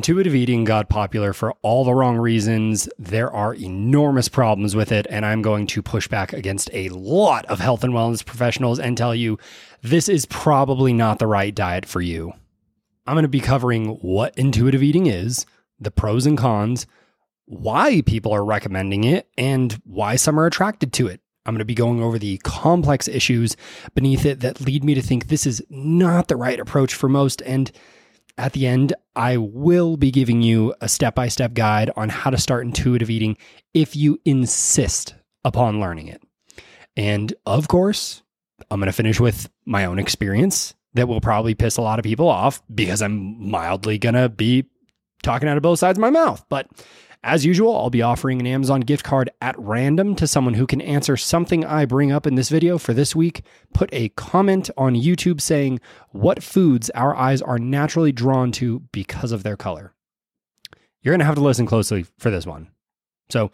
Intuitive eating got popular for all the wrong reasons. There are enormous problems with it, and I'm going to push back against a lot of health and wellness professionals and tell you this is probably not the right diet for you. I'm going to be covering what intuitive eating is, the pros and cons, why people are recommending it, and why some are attracted to it. I'm going to be going over the complex issues beneath it that lead me to think this is not the right approach for most. And at the end, I will be giving you a step by step guide on how to start intuitive eating if you insist upon learning it. And of course, I'm going to finish with my own experience that will probably piss a lot of people off because I'm mildly going to be talking out of both sides of my mouth. But as usual, I'll be offering an Amazon gift card at random to someone who can answer something I bring up in this video for this week. Put a comment on YouTube saying what foods our eyes are naturally drawn to because of their color. You're going to have to listen closely for this one. So,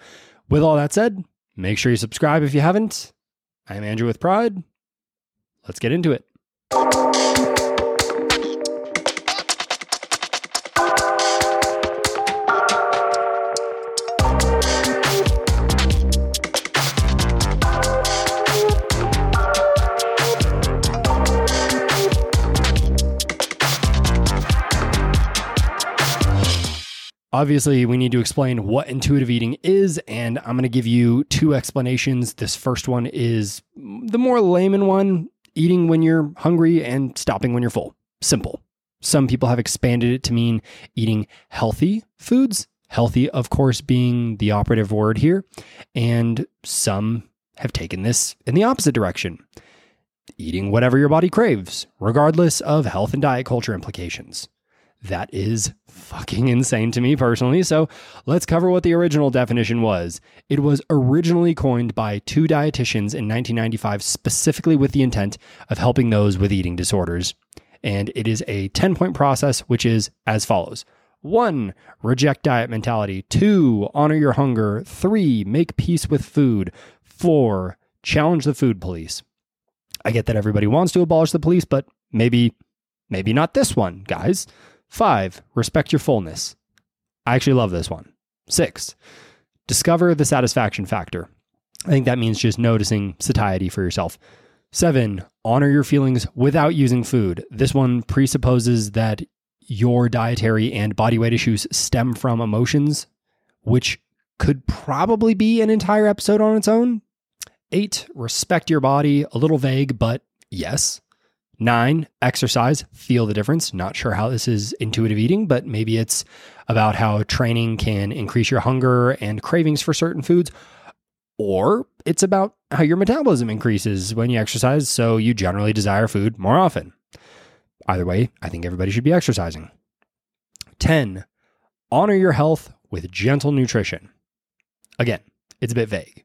with all that said, make sure you subscribe if you haven't. I'm Andrew with Pride. Let's get into it. Obviously, we need to explain what intuitive eating is, and I'm going to give you two explanations. This first one is the more layman one eating when you're hungry and stopping when you're full. Simple. Some people have expanded it to mean eating healthy foods, healthy, of course, being the operative word here, and some have taken this in the opposite direction eating whatever your body craves, regardless of health and diet culture implications. That is fucking insane to me personally. So let's cover what the original definition was. It was originally coined by two dietitians in 1995, specifically with the intent of helping those with eating disorders. And it is a 10 point process, which is as follows. One, reject diet mentality. Two, honor your hunger. Three, make peace with food. Four, challenge the food police. I get that everybody wants to abolish the police, but maybe, maybe not this one, guys. Five, respect your fullness. I actually love this one. Six, discover the satisfaction factor. I think that means just noticing satiety for yourself. Seven, honor your feelings without using food. This one presupposes that your dietary and body weight issues stem from emotions, which could probably be an entire episode on its own. Eight, respect your body. A little vague, but yes. Nine, exercise, feel the difference. Not sure how this is intuitive eating, but maybe it's about how training can increase your hunger and cravings for certain foods. Or it's about how your metabolism increases when you exercise, so you generally desire food more often. Either way, I think everybody should be exercising. 10. Honor your health with gentle nutrition. Again, it's a bit vague.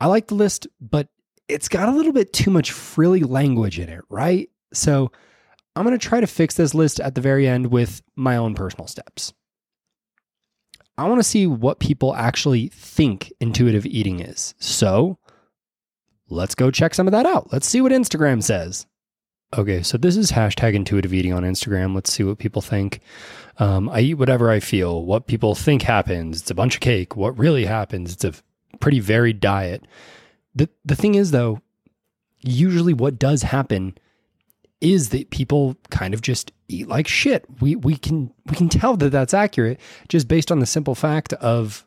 I like the list, but it's got a little bit too much frilly language in it, right? So I'm going to try to fix this list at the very end with my own personal steps. I want to see what people actually think intuitive eating is. So let's go check some of that out. Let's see what Instagram says. Okay, so this is hashtag intuitive eating on Instagram. Let's see what people think. Um, I eat whatever I feel. What people think happens. It's a bunch of cake. What really happens? It's a pretty varied diet. The the thing is though, usually what does happen is that people kind of just eat like shit. We we can we can tell that that's accurate just based on the simple fact of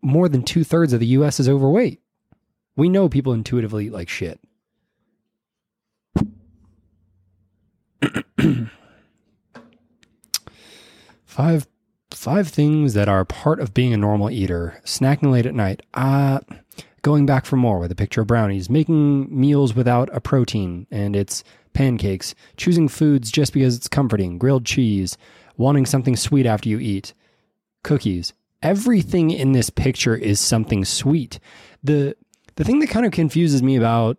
more than two thirds of the U.S. is overweight. We know people intuitively eat like shit. five five things that are part of being a normal eater. Snacking late at night. Uh going back for more with a picture of brownies, making meals without a protein and it's pancakes, choosing foods just because it's comforting, grilled cheese, wanting something sweet after you eat, cookies. Everything in this picture is something sweet. The the thing that kind of confuses me about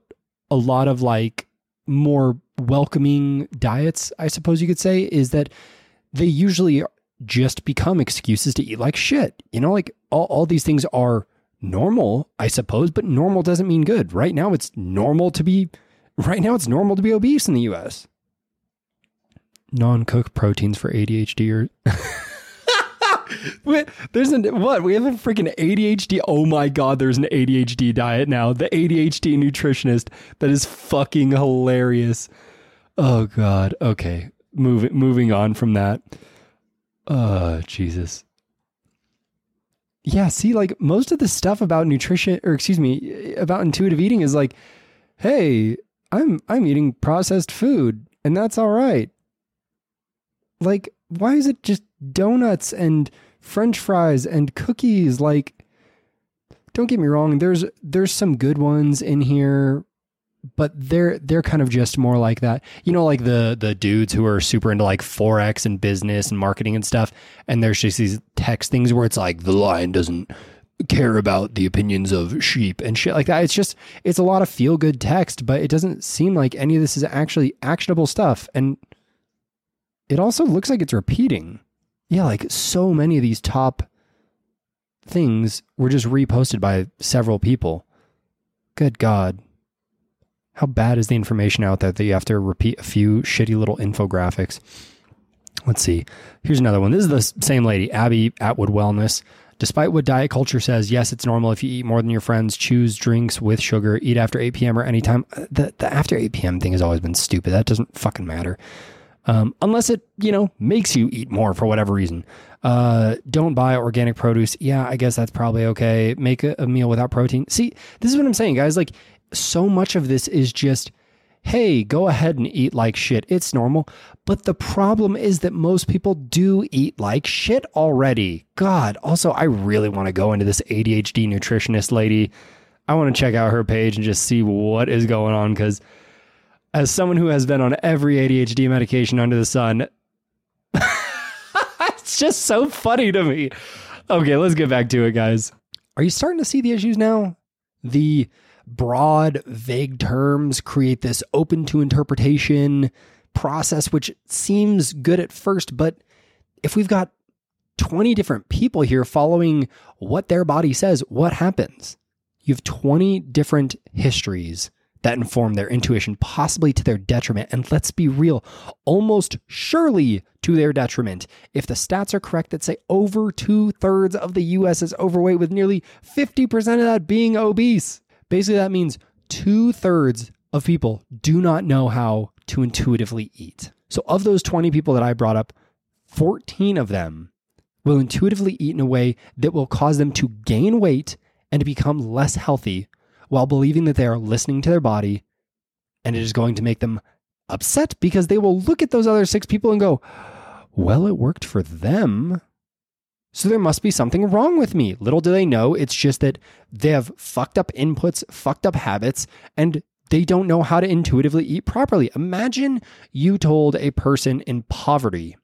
a lot of like more welcoming diets, I suppose you could say, is that they usually just become excuses to eat like shit. You know, like all, all these things are normal, I suppose, but normal doesn't mean good. Right now, it's normal to be, right now, it's normal to be obese in the US. non-cooked proteins for ADHD or Wait, there's an what? We have a freaking ADHD. Oh my god, there's an ADHD diet now. The ADHD nutritionist. That is fucking hilarious. Oh god. Okay. Moving moving on from that. Uh Jesus. Yeah, see like most of the stuff about nutrition or excuse me, about intuitive eating is like, "Hey, I'm I'm eating processed food and that's all right." Like why is it just donuts and french fries and cookies like don't get me wrong there's there's some good ones in here but they're they're kind of just more like that you know like the the dudes who are super into like forex and business and marketing and stuff and there's just these text things where it's like the lion doesn't care about the opinions of sheep and shit like that it's just it's a lot of feel good text but it doesn't seem like any of this is actually actionable stuff and it also looks like it's repeating yeah, like so many of these top things were just reposted by several people. Good God. How bad is the information out there that you have to repeat a few shitty little infographics? Let's see. Here's another one. This is the same lady, Abby Atwood Wellness. Despite what diet culture says, yes, it's normal if you eat more than your friends, choose drinks with sugar, eat after 8 p.m. or anytime. The, the after 8 p.m. thing has always been stupid. That doesn't fucking matter um, unless it you know makes you eat more for whatever reason. Uh, don't buy organic produce. Yeah, I guess that's probably okay. Make a, a meal without protein. See, this is what I'm saying, guys. Like, so much of this is just hey, go ahead and eat like shit. It's normal. But the problem is that most people do eat like shit already. God, also, I really want to go into this ADHD nutritionist lady. I want to check out her page and just see what is going on because as someone who has been on every ADHD medication under the sun, it's just so funny to me. Okay, let's get back to it, guys. Are you starting to see the issues now? The broad, vague terms create this open to interpretation process, which seems good at first, but if we've got 20 different people here following what their body says, what happens? You have 20 different histories that inform their intuition, possibly to their detriment. And let's be real, almost surely to their detriment. If the stats are correct that say over two thirds of the US is overweight, with nearly 50% of that being obese. Basically, that means two thirds of people do not know how to intuitively eat. So, of those 20 people that I brought up, 14 of them will intuitively eat in a way that will cause them to gain weight and to become less healthy while believing that they are listening to their body and it is going to make them upset because they will look at those other six people and go, Well, it worked for them. So there must be something wrong with me. Little do they know, it's just that they have fucked up inputs, fucked up habits, and they don't know how to intuitively eat properly. Imagine you told a person in poverty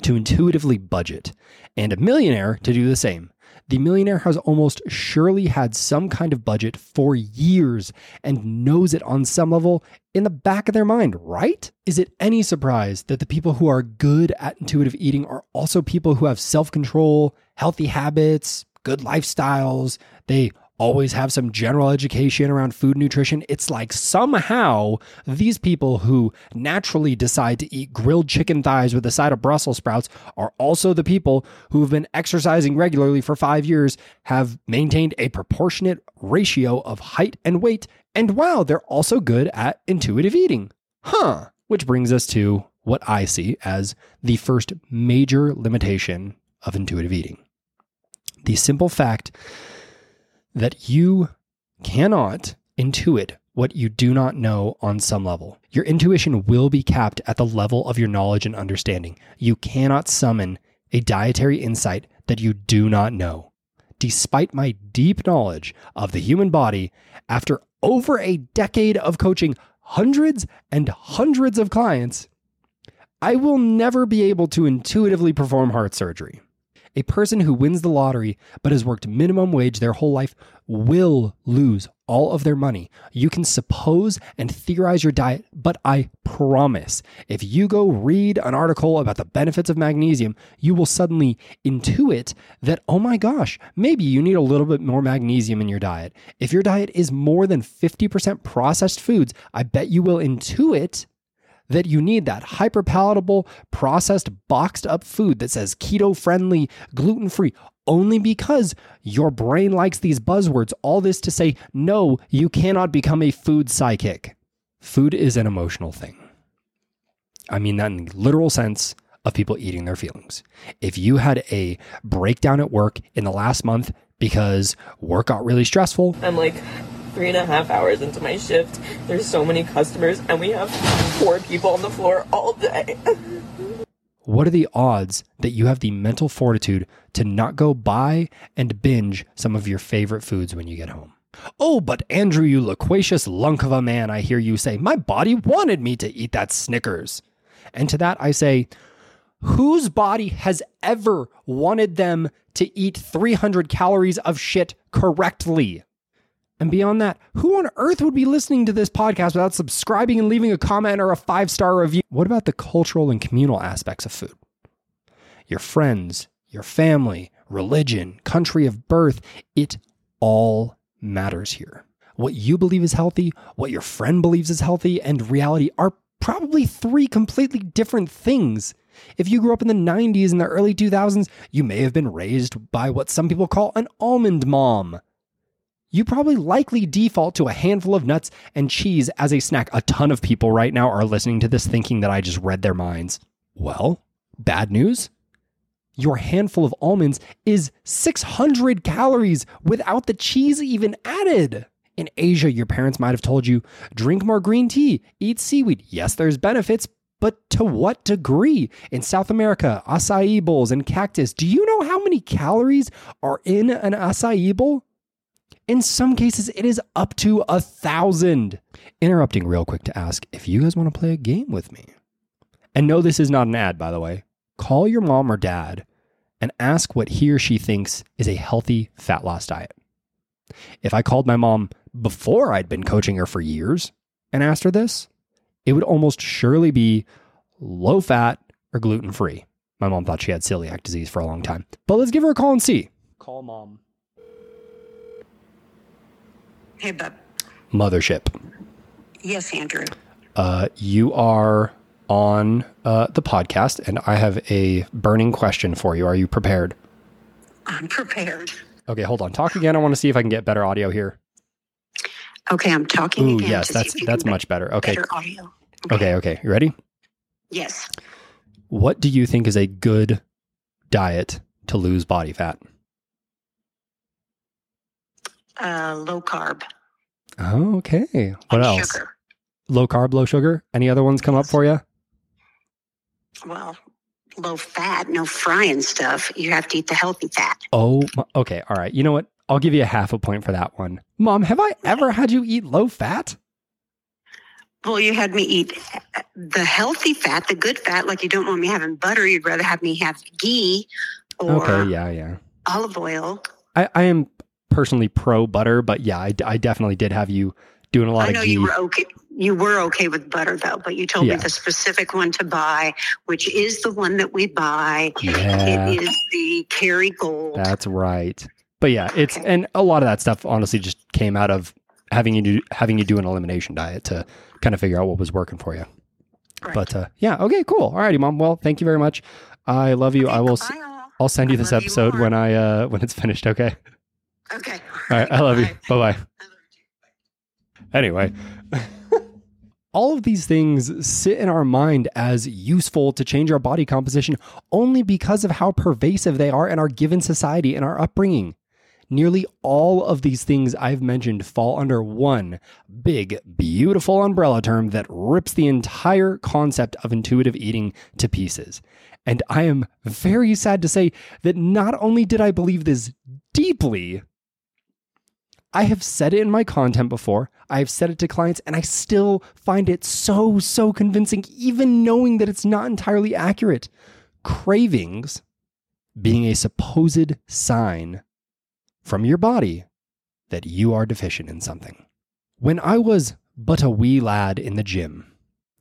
to intuitively budget and a millionaire to do the same. The millionaire has almost surely had some kind of budget for years and knows it on some level in the back of their mind, right? Is it any surprise that the people who are good at intuitive eating are also people who have self control, healthy habits, good lifestyles? They always have some general education around food nutrition. It's like somehow these people who naturally decide to eat grilled chicken thighs with a side of Brussels sprouts are also the people who've been exercising regularly for five years, have maintained a proportionate ratio of height and weight, and wow, they're also good at intuitive eating. Huh. Which brings us to what I see as the first major limitation of intuitive eating. The simple fact that you cannot intuit what you do not know on some level. Your intuition will be capped at the level of your knowledge and understanding. You cannot summon a dietary insight that you do not know. Despite my deep knowledge of the human body, after over a decade of coaching hundreds and hundreds of clients, I will never be able to intuitively perform heart surgery. A person who wins the lottery but has worked minimum wage their whole life will lose all of their money. You can suppose and theorize your diet, but I promise if you go read an article about the benefits of magnesium, you will suddenly intuit that, oh my gosh, maybe you need a little bit more magnesium in your diet. If your diet is more than 50% processed foods, I bet you will intuit that you need that hyper palatable, processed, boxed up food that says keto friendly, gluten free, only because your brain likes these buzzwords. All this to say, no, you cannot become a food psychic. Food is an emotional thing. I mean that in the literal sense of people eating their feelings. If you had a breakdown at work in the last month because work got really stressful, I'm like three and a half hours into my shift. There's so many customers, and we have four people on the floor all day. what are the odds that you have the mental fortitude to not go buy and binge some of your favorite foods when you get home? Oh, but Andrew, you loquacious lunk of a man, I hear you say, my body wanted me to eat that Snickers. And to that I say, whose body has ever wanted them to eat 300 calories of shit correctly? And beyond that, who on earth would be listening to this podcast without subscribing and leaving a comment or a five star review? What about the cultural and communal aspects of food? Your friends, your family, religion, country of birth, it all matters here. What you believe is healthy, what your friend believes is healthy, and reality are probably three completely different things. If you grew up in the 90s and the early 2000s, you may have been raised by what some people call an almond mom you probably likely default to a handful of nuts and cheese as a snack. A ton of people right now are listening to this thinking that I just read their minds. Well, bad news. Your handful of almonds is 600 calories without the cheese even added. In Asia, your parents might have told you drink more green tea, eat seaweed. Yes, there's benefits, but to what degree? In South America, acai bowls and cactus, do you know how many calories are in an acai bowl? In some cases, it is up to a thousand. Interrupting real quick to ask if you guys want to play a game with me. And no, this is not an ad, by the way. Call your mom or dad and ask what he or she thinks is a healthy fat loss diet. If I called my mom before I'd been coaching her for years and asked her this, it would almost surely be low fat or gluten free. My mom thought she had celiac disease for a long time. But let's give her a call and see. Call mom. Hey, bub. Mothership. Yes, Andrew. Uh, you are on uh, the podcast, and I have a burning question for you. Are you prepared? I'm prepared. Okay, hold on. Talk again. I want to see if I can get better audio here. Okay, I'm talking Ooh, again. yes, that's that's much better. Okay, Better audio. okay, okay. You ready? Yes. What do you think is a good diet to lose body fat? Uh, low carb. Oh, okay. What else? Sugar. Low carb, low sugar. Any other ones come up for you? Well, low fat, no frying stuff. You have to eat the healthy fat. Oh, okay. All right. You know what? I'll give you a half a point for that one. Mom, have I ever had you eat low fat? Well, you had me eat the healthy fat, the good fat, like you don't want me having butter. You'd rather have me have ghee or Okay. Yeah, yeah. olive oil. I, I am personally pro butter, but yeah, I, I definitely did have you doing a lot I of know ghee. you were okay. You were okay with butter though, but you told Yeah. me the specific one to buy, which is the one that we buy. yeah, It is the Kerrygold. that's right. But yeah, it's Okay. and a lot of that stuff honestly just came out of having you do having you do an elimination diet to kind of figure out what was working for you. Right. But uh, yeah, okay, cool. All righty, mom. Well, thank you very much. I love you. Okay, I will. s- bye-bye all. I'll send you I this love you episode when I uh when it's finished. Okay. Okay. All right. I love you. Bye. Bye bye. I love you. Anyway, all of these things sit in our mind as useful to change our body composition only because of how pervasive they are in our given society and our upbringing. Nearly all of these things I've mentioned fall under one big, beautiful umbrella term that rips the entire concept of intuitive eating to pieces. And I am very sad to say that not only did I believe this deeply, I have said it in my content before. I have said it to clients, and I still find it so, so convincing, even knowing that it's not entirely accurate. Cravings being a supposed sign from your body that you are deficient in something. When I was but a wee lad in the gym,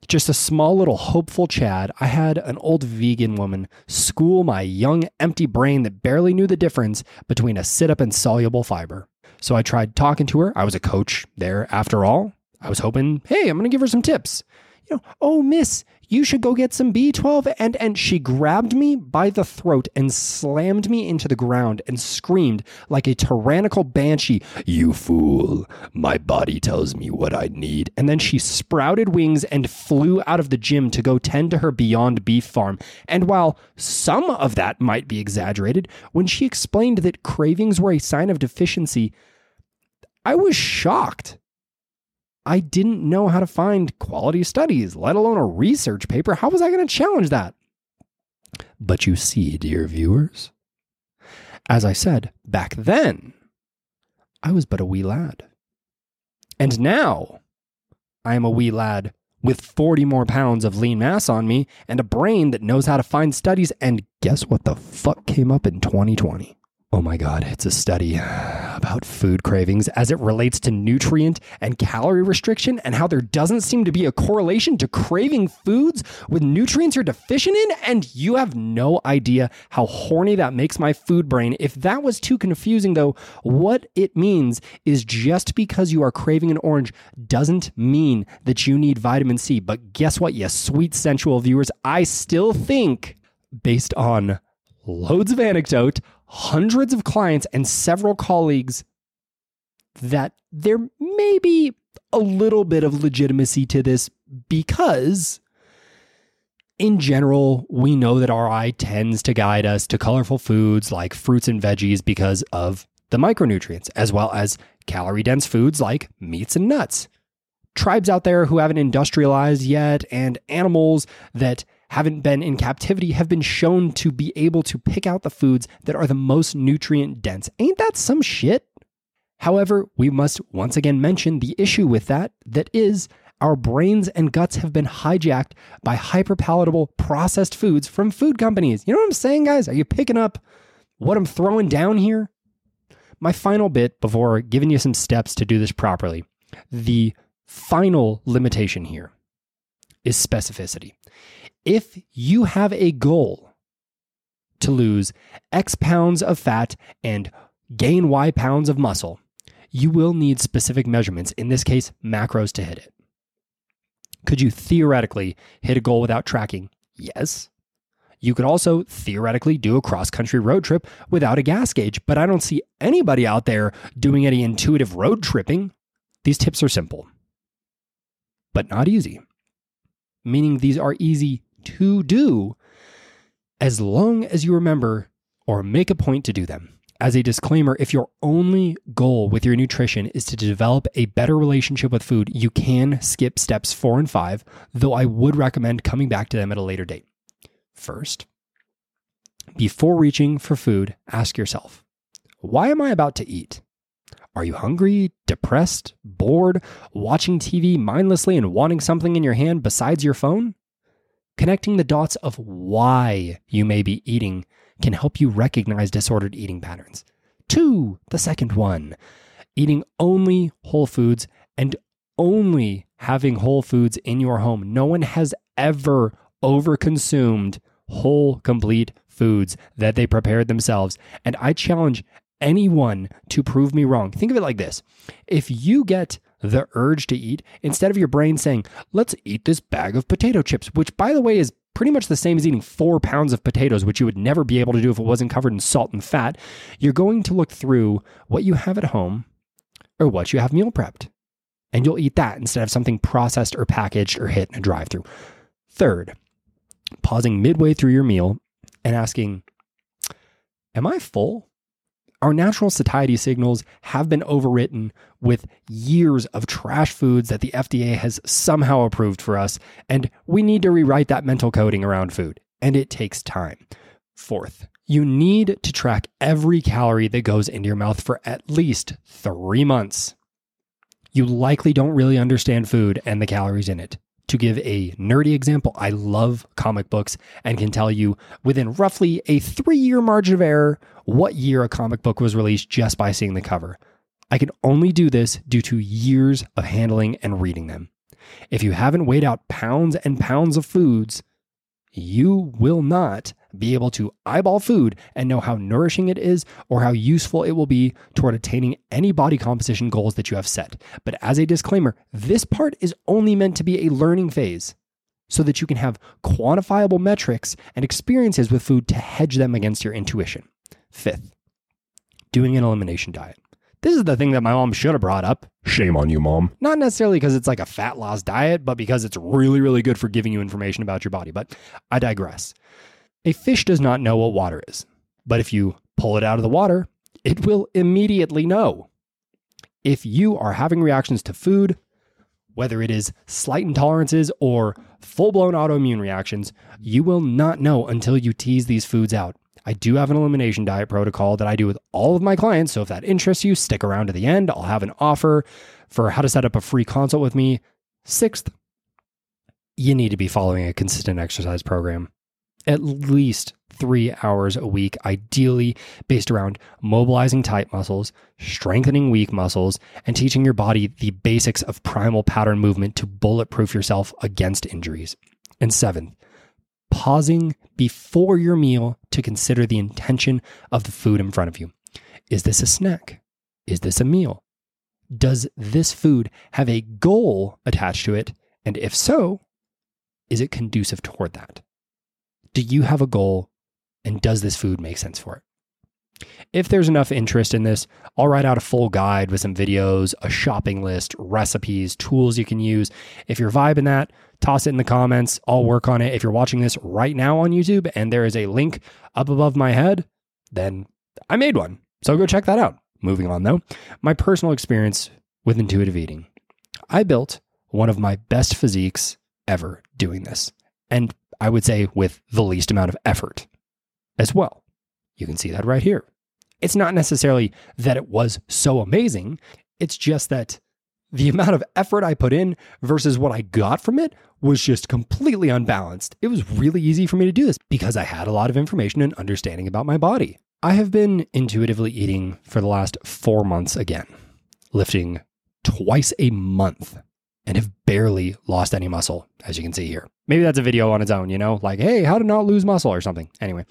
just a small little hopeful Chad, I had an old vegan woman school my young, empty brain that barely knew the difference between a sit up and soluble fiber. So I tried talking to her. I was a coach there after all. I was hoping, hey, I'm going to give her some tips. You know, oh, miss, you should go get some B12. And, and she grabbed me by the throat and slammed me into the ground and screamed like a tyrannical banshee, You fool, my body tells me what I need. And then she sprouted wings and flew out of the gym to go tend to her Beyond Beef farm. And while some of that might be exaggerated, when she explained that cravings were a sign of deficiency, I was shocked. I didn't know how to find quality studies, let alone a research paper. How was I going to challenge that? But you see, dear viewers, as I said, back then, I was but a wee lad. And now, I am a wee lad with 40 more pounds of lean mass on me and a brain that knows how to find studies. And guess what the fuck came up in 2020? Oh my God, it's a study about food cravings as it relates to nutrient and calorie restriction and how there doesn't seem to be a correlation to craving foods with nutrients you're deficient in. And you have no idea how horny that makes my food brain. If that was too confusing, though, what it means is just because you are craving an orange doesn't mean that you need vitamin C. But guess what, you sweet, sensual viewers? I still think, based on loads of anecdote, hundreds of clients and several colleagues that there may be a little bit of legitimacy to this because in general, we know that our eye tends to guide us to colorful foods like fruits and veggies because of the micronutrients, as well as calorie dense foods like meats and nuts. Tribes out there who haven't industrialized yet and animals that haven't been in captivity have been shown to be able to pick out the foods that are the most nutrient dense. Ain't that some shit? However, we must once again mention the issue with that that is our brains and guts have been hijacked by hyperpalatable processed foods from food companies. You know what I'm saying, guys? Are you picking up what I'm throwing down here? My final bit before giving you some steps to do this properly. The final limitation here is specificity if you have a goal to lose X pounds of fat and gain Y pounds of muscle, you will need specific measurements, in this case, macros to hit it. Could you theoretically hit a goal without tracking? Yes. You could also theoretically do a cross country road trip without a gas gauge, but I don't see anybody out there doing any intuitive road tripping. These tips are simple, but not easy, meaning these are easy to do as long as you remember or make a point to do them. As a disclaimer, if your only goal with your nutrition is to develop a better relationship with food, you can skip steps four and five, though I would recommend coming back to them at a later date. First, before reaching for food, ask yourself, why am I about to eat? Are you hungry, depressed, bored, watching TV mindlessly and wanting something in your hand besides your phone? Connecting the dots of why you may be eating can help you recognize disordered eating patterns. Two, the second one, eating only whole foods and only having whole foods in your home. No one has ever overconsumed whole, complete foods that they prepared themselves. And I challenge anyone to prove me wrong. Think of it like this if you get the urge to eat instead of your brain saying, let's eat this bag of potato chips, which, by the way, is pretty much the same as eating four pounds of potatoes, which you would never be able to do if it wasn't covered in salt and fat. You're going to look through what you have at home or what you have meal prepped, and you'll eat that instead of something processed or packaged or hit in a drive through. Third, pausing midway through your meal and asking, Am I full? Our natural satiety signals have been overwritten with years of trash foods that the FDA has somehow approved for us, and we need to rewrite that mental coding around food, and it takes time. Fourth, you need to track every calorie that goes into your mouth for at least three months. You likely don't really understand food and the calories in it. To give a nerdy example, I love comic books and can tell you within roughly a three year margin of error what year a comic book was released just by seeing the cover. I can only do this due to years of handling and reading them. If you haven't weighed out pounds and pounds of foods, you will not be able to eyeball food and know how nourishing it is or how useful it will be toward attaining any body composition goals that you have set. But as a disclaimer, this part is only meant to be a learning phase so that you can have quantifiable metrics and experiences with food to hedge them against your intuition. Fifth, doing an elimination diet. This is the thing that my mom should have brought up. Shame on you, mom. Not necessarily because it's like a fat loss diet, but because it's really, really good for giving you information about your body. But I digress. A fish does not know what water is, but if you pull it out of the water, it will immediately know. If you are having reactions to food, whether it is slight intolerances or full blown autoimmune reactions, you will not know until you tease these foods out. I do have an elimination diet protocol that I do with all of my clients. So if that interests you, stick around to the end. I'll have an offer for how to set up a free consult with me. Sixth, you need to be following a consistent exercise program. At least three hours a week, ideally based around mobilizing tight muscles, strengthening weak muscles, and teaching your body the basics of primal pattern movement to bulletproof yourself against injuries. And seventh, pausing before your meal to consider the intention of the food in front of you. Is this a snack? Is this a meal? Does this food have a goal attached to it? And if so, is it conducive toward that? Do you have a goal? And does this food make sense for it? If there's enough interest in this, I'll write out a full guide with some videos, a shopping list, recipes, tools you can use. If you're vibing that, toss it in the comments. I'll work on it. If you're watching this right now on YouTube and there is a link up above my head, then I made one. So go check that out. Moving on though, my personal experience with intuitive eating. I built one of my best physiques ever doing this. And I would say with the least amount of effort as well. You can see that right here. It's not necessarily that it was so amazing, it's just that the amount of effort I put in versus what I got from it was just completely unbalanced. It was really easy for me to do this because I had a lot of information and understanding about my body. I have been intuitively eating for the last four months again, lifting twice a month and have barely lost any muscle, as you can see here. Maybe that's a video on its own, you know, like, hey, how to not lose muscle or something. Anyway,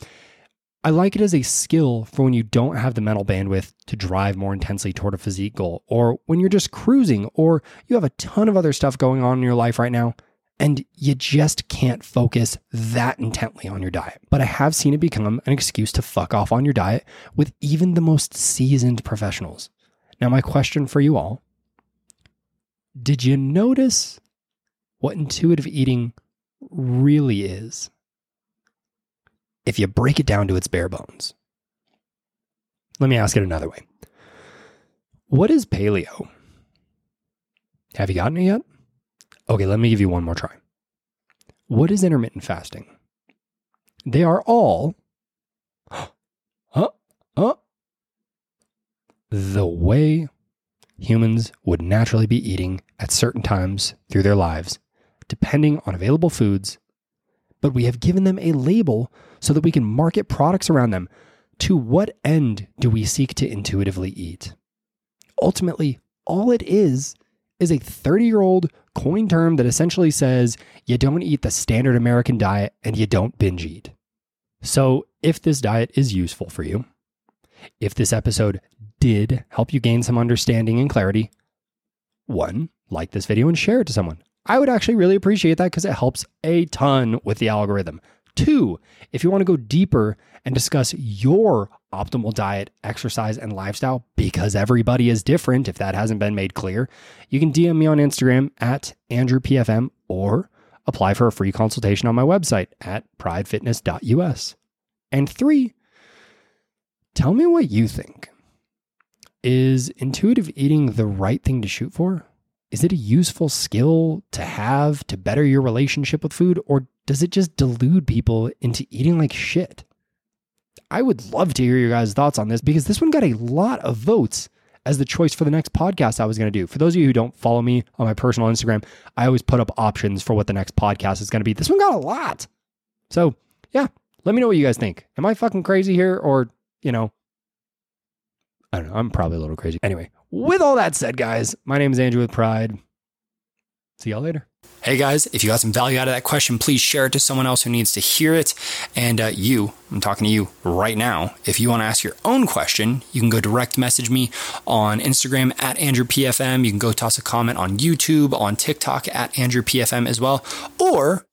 I like it as a skill for when you don't have the mental bandwidth to drive more intensely toward a physique goal, or when you're just cruising, or you have a ton of other stuff going on in your life right now, and you just can't focus that intently on your diet. But I have seen it become an excuse to fuck off on your diet with even the most seasoned professionals. Now, my question for you all did you notice what intuitive eating really is? If you break it down to its bare bones. Let me ask it another way What is paleo? Have you gotten it yet? Okay, let me give you one more try. What is intermittent fasting? They are all huh, huh, the way humans would naturally be eating at certain times through their lives, depending on available foods, but we have given them a label so that we can market products around them. To what end do we seek to intuitively eat? Ultimately, all it is is a 30 year old coin term that essentially says you don't eat the standard American diet and you don't binge eat. So, if this diet is useful for you, if this episode did help you gain some understanding and clarity, one, like this video and share it to someone. I would actually really appreciate that because it helps a ton with the algorithm. Two, if you want to go deeper and discuss your optimal diet, exercise, and lifestyle, because everybody is different, if that hasn't been made clear, you can DM me on Instagram at AndrewPFM or apply for a free consultation on my website at pridefitness.us. And three, tell me what you think. Is intuitive eating the right thing to shoot for? Is it a useful skill to have to better your relationship with food, or does it just delude people into eating like shit? I would love to hear your guys' thoughts on this because this one got a lot of votes as the choice for the next podcast I was going to do. For those of you who don't follow me on my personal Instagram, I always put up options for what the next podcast is going to be. This one got a lot. So, yeah, let me know what you guys think. Am I fucking crazy here or, you know, I don't know. I'm probably a little crazy. Anyway, with all that said, guys, my name is Andrew with Pride. See y'all later. Hey guys, if you got some value out of that question, please share it to someone else who needs to hear it. And uh, you, I'm talking to you right now. If you want to ask your own question, you can go direct message me on Instagram at AndrewPFM. You can go toss a comment on YouTube, on TikTok at AndrewPFM as well, or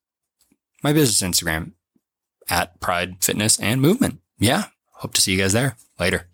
my business Instagram at Pride Fitness and Movement. Yeah, hope to see you guys there. Later.